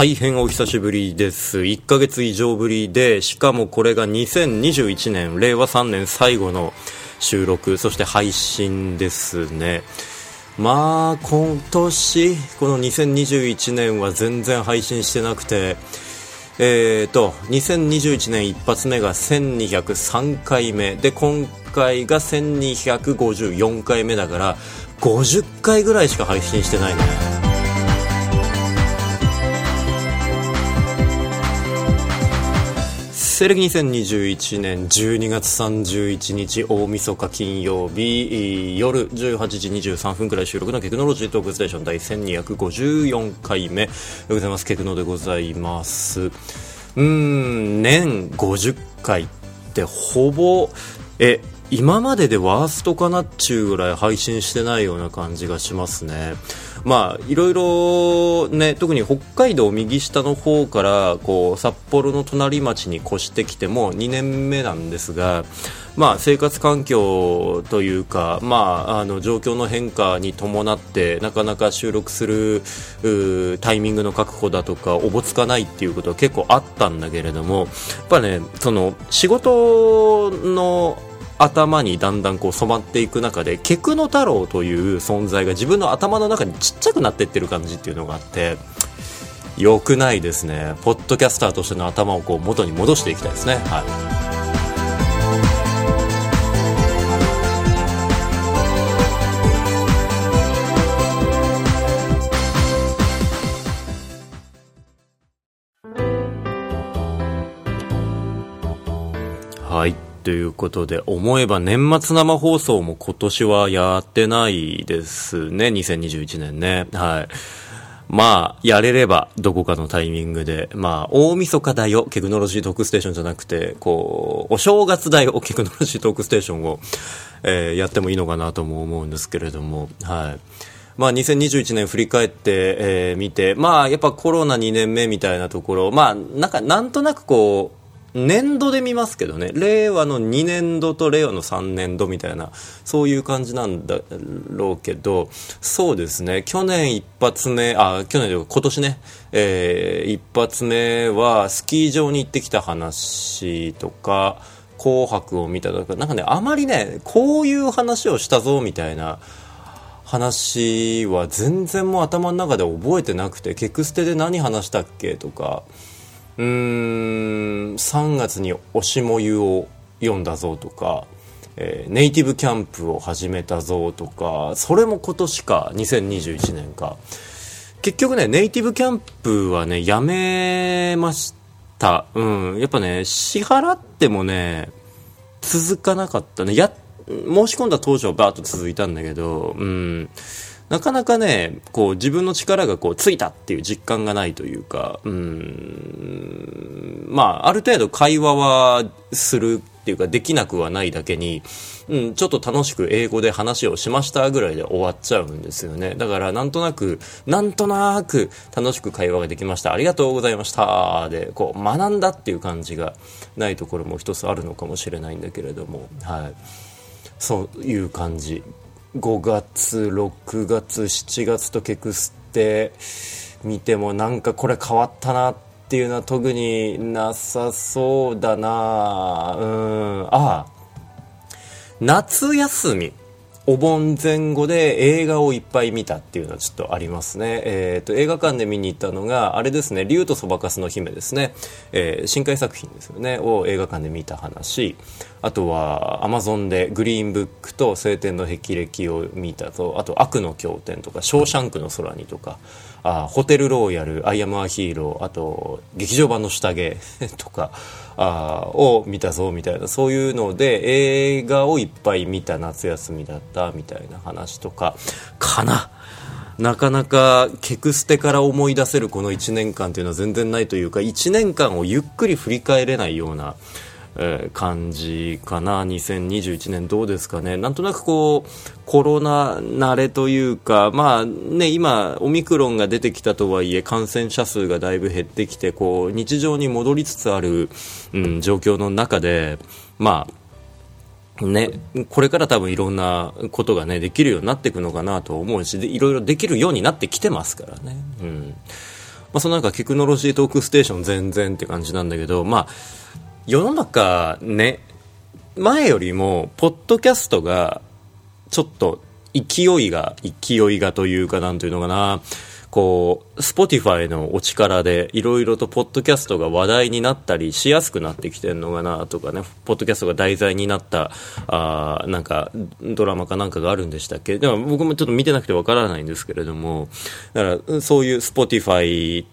大変お久しぶりです。1ヶ月以上ぶりで、しかもこれが2021年、令和3年最後の収録、そして配信ですね。まあ、今年、この2021年は全然配信してなくて、えーと、2021年一発目が1203回目で今回が1254回目だから50回ぐらいしか配信してないのね西暦2021年12月31日大晦日金曜日夜18時23分くらい収録のテクノロジートークステーション第1254回目でございます。ケクノでございます。うん年50回ってほぼえ今まででワーストかなっちゅうぐらい配信してないような感じがしますね。まあいろいろね特に北海道右下の方からこう札幌の隣町に越してきても2年目なんですがまあ生活環境というかまああの状況の変化に伴ってなかなか収録するタイミングの確保だとかおぼつかないっていうことは結構あったんだけれどもやっぱねその仕事の頭にだんだんこう染まっていく中でケクノ太郎という存在が自分の頭の中にちっちゃくなっていってる感じっていうのがあって良くないですね。ポッドキャスターとしての頭をこう元に戻していきたいですね。はい。ということで、思えば年末生放送も今年はやってないですね、2021年ね。はい。まあ、やれれば、どこかのタイミングで、まあ、大晦日だよ、テクノロジートークステーションじゃなくて、こう、お正月だよ、テクノロジートークステーションを、えー、やってもいいのかなとも思うんですけれども、はい。まあ、2021年振り返って、えー、見て、まあ、やっぱコロナ2年目みたいなところ、まあ、なんか、なんとなくこう、年度で見ますけどね。令和の2年度と令和の3年度みたいなそういう感じなんだろうけどそうですね。去年一発目あ去年今年ね、えー、一発目はスキー場に行ってきた話とか紅白を見たとか。なんかねあまりねこういう話をしたぞみたいな話は全然もう頭の中で覚えてなくてケクステで何話したっけとか。うーん3月に「推しもゆ」を読んだぞとか、えー、ネイティブキャンプを始めたぞとかそれも今年か2021年か。結局ねネイティブキャンプはねやめました。うんやっぱね支払ってもね続かなかったね。や申し込んだ当初はバーッと続いたんだけどうん。なかなかね、こう自分の力がこうついたっていう実感がないというか、うん、まあ、ある程度会話はするっていうかできなくはないだけに、うん、ちょっと楽しく英語で話をしましたぐらいで終わっちゃうんですよね。だからなんとなく、なんとなく楽しく会話ができました。ありがとうございました。で、こう学んだっていう感じがないところも一つあるのかもしれないんだけれども、はい。そういう感じ5月6月7月とケクステ見てもなんかこれ変わったなっていうのは特になさそうだな。うん。ああ。夏休み。お盆前後で映画をいっぱい見たっていうのはちょっとありますね。えっ、ー、と、映画館で見に行ったのが、あれですね、竜とそばかすの姫ですね。えー、深海作品ですよね、を映画館で見た話。あとは、アマゾンでグリーンブックと青天の霹靂を見たと、あと、悪の経典とか、ショーシャンクの空にとか、あホテルローヤル、アイアムアヒーロー、あと、劇場版の下着 とか、あを見たぞみたいなそういうので映画をいっぱい見た夏休みだったみたいな話とかかな。なかなかケクステから思い出せるこの1年間というのは全然ないというか1年間をゆっくり振り返れないようなえー、感じかな、2021年どうですかね、なんとなくこうコロナ慣れというか、まあね、今、オミクロンが出てきたとはいえ感染者数がだいぶ減ってきてこう日常に戻りつつある、うん、状況の中で、まあね、これから多分いろんなことがねできるようになっていくのかなと思うしいろいろできるようになってきてますからね。うん。まあ、そのなんかテクノロジートークステーション全然って感じなんだけど、まあ、世の中ね、前よりも、ポッドキャストが、ちょっと、勢いが、勢いがというか、なんというのかな、こう、スポティファイのお力で、いろいろとポッドキャストが話題になったりしやすくなってきてるのかなとかね、ポッドキャストが題材になった、あなんか、ドラマかなんかがあるんでしたっけ。でも僕もちょっと見てなくてわからないんですけれども、だから、そういうスポティファイ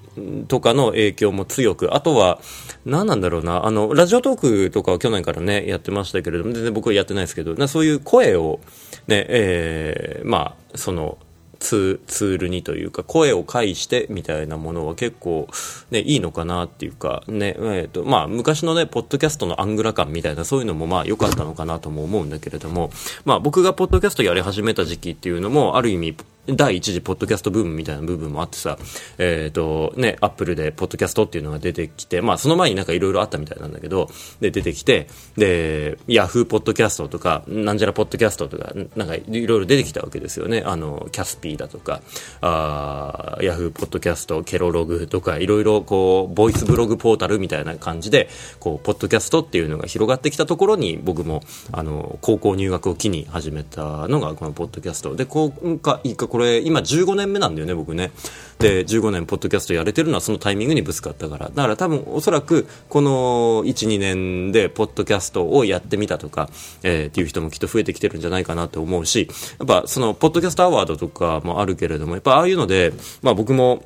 とかの影響も強く、あとは、何なんだろうな、あの、ラジオトークとかは去年からね、やってましたけれども、全然僕はやってないですけど、そういう声を、ね、えー、まあ、その、ツールにというか声を介してみたいなものは結構、ね、いいのかなっていうか、ねえーとまあ、昔のねポッドキャストのアングラ感みたいなそういうのもまあ良かったのかなとも思うんだけれども、まあ、僕がポッドキャストやり始めた時期っていうのもある意味第一次ポッドキャストブームみたいな部分もあってさ、えっ、ー、と、ね、アップルでポッドキャストっていうのが出てきて、まあその前になんかいろいろあったみたいなんだけど、で、出てきて、で、ヤフーポッドキャストとか、なんじゃらポッドキャストとか、なんかいろいろ出てきたわけですよね。あの、キャスピーだとか、あヤフーポッドキャスト、ケロログとか、いろいろこう、ボイスブログポータルみたいな感じで、こう、ポッドキャストっていうのが広がってきたところに、僕も、あの、高校入学を機に始めたのが、このポッドキャスト。で、こうか、いいか、これ、今15年目なんだよね、僕ね。で、15年ポッドキャストやれてるのはそのタイミングにぶつかったから。だから多分おそらくこの1、2年でポッドキャストをやってみたとか、えー、っていう人もきっと増えてきてるんじゃないかなと思うし、やっぱそのポッドキャストアワードとかもあるけれども、やっぱああいうので、まあ僕も、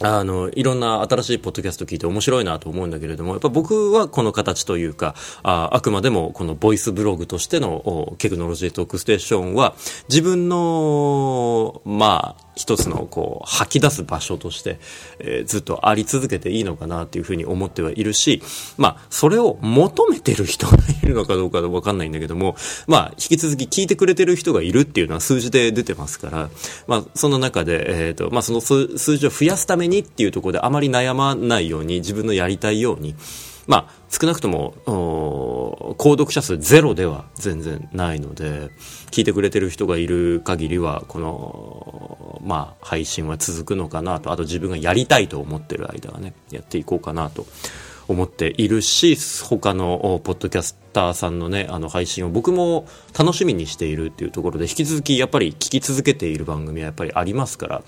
あの、いろんな新しいポッドキャスト聞いて面白いなと思うんだけれども、やっぱ僕はこの形というか、ああくまでもこのボイスブログとしてのテクノロジートークステーションは、自分の、まあ、一つのこう吐き出す場所として、えー、ずっとあり続けていいのかなっていうふうに思ってはいるし、まあ、それを求めてる人がいるのかどうかわかんないんだけども、まあ、引き続き聞いてくれてる人がいるっていうのは数字で出てますから、まあ、その中で、えっ、ー、と、まあ、その数字を増やすためにっていうところであまり悩まないように、自分のやりたいように、まあ、少なくとも、購読者数ゼロでは全然ないので、聞いてくれてる人がいる限りは、この、まあ、配信は続くのかなと、あと自分がやりたいと思ってる間はね、やっていこうかなと思っているし、他のポッドキャスターさんのね、あの配信を僕も楽しみにしているっていうところで、引き続きやっぱり聞き続けている番組はやっぱりありますから、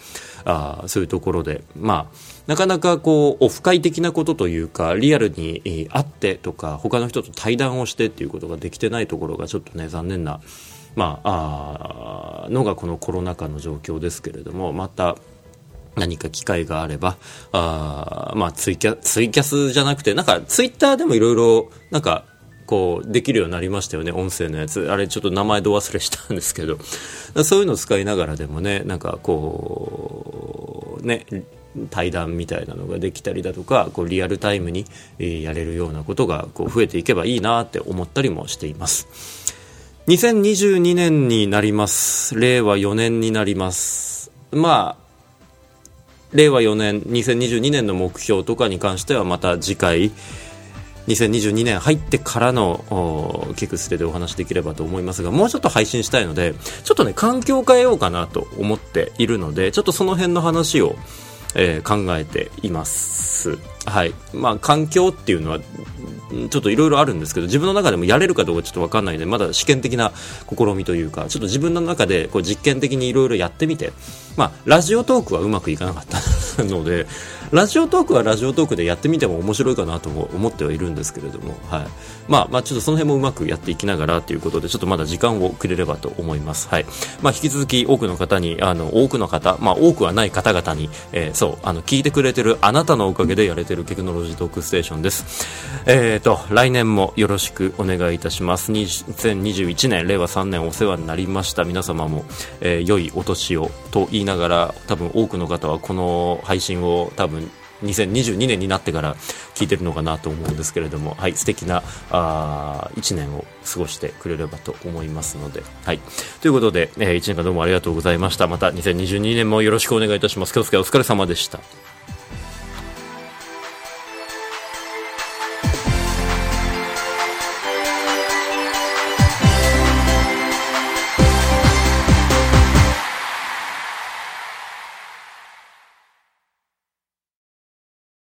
あそういうところで、まあ、なかなかこう、オフ会的なことというか、リアルに会ってとか、他の人と対談をしてっていうことができてないところがちょっとね、残念な、まあ、あのがこのコロナ禍の状況ですけれども、また、何か機会があれば、あまあツイキャ、ツイキャスじゃなくて、なんかツイッターでもいろいろ、なんか、こう、できるようになりましたよね、音声のやつ。あれちょっと名前ど忘れしたんですけど、そういうのを使いながらでもね、なんかこう、ね、対談みたいなのができたりだとか、こうリアルタイムに、やれるようなことがこう増えていけばいいなって思ったりもしています。2022年になります。令和4年になります。まあ、令和4年、2022年の目標とかに関してはまた次回、2022年入ってからのキクステでお話できればと思いますが、もうちょっと配信したいので、ちょっとね、環境を変えようかなと思っているので、ちょっとその辺の話を、えー、考えています。はい。まあ、環境っていうのは、ちょっといろいろあるんですけど、自分の中でもやれるかどうかちょっとわかんないので、まだ試験的な試みというか、ちょっと自分の中でこう実験的にいろいろやってみて、まあ、ラジオトークはうまくいかなかった ので、ラジオトークはラジオトークでやってみても面白いかなとも思ってはいるんですけれども、はい。まあ、まあ、ちょっとその辺もうまくやっていきながらということで、ちょっとまだ時間をくれればと思います。はい。まあ、引き続き多くの方に、あの、多くの方、まあ、多くはない方々に、えー、そう、あの、聞いてくれてるあなたのおかげでやれてるテクノロジートークステーションです。えっ、ー、と、来年もよろしくお願いいたします。2021年、令和3年お世話になりました。皆様も、えー、良いお年をと言いながら、多分多くの方はこの配信を多分2022年になってから聞いてるのかなと思うんですけれども、はい、素敵なあ1年を過ごしてくれればと思いますので、はい。ということで、えー、1年間どうもありがとうございました。また2022年もよろしくお願いいたします。京介お疲れ様でした。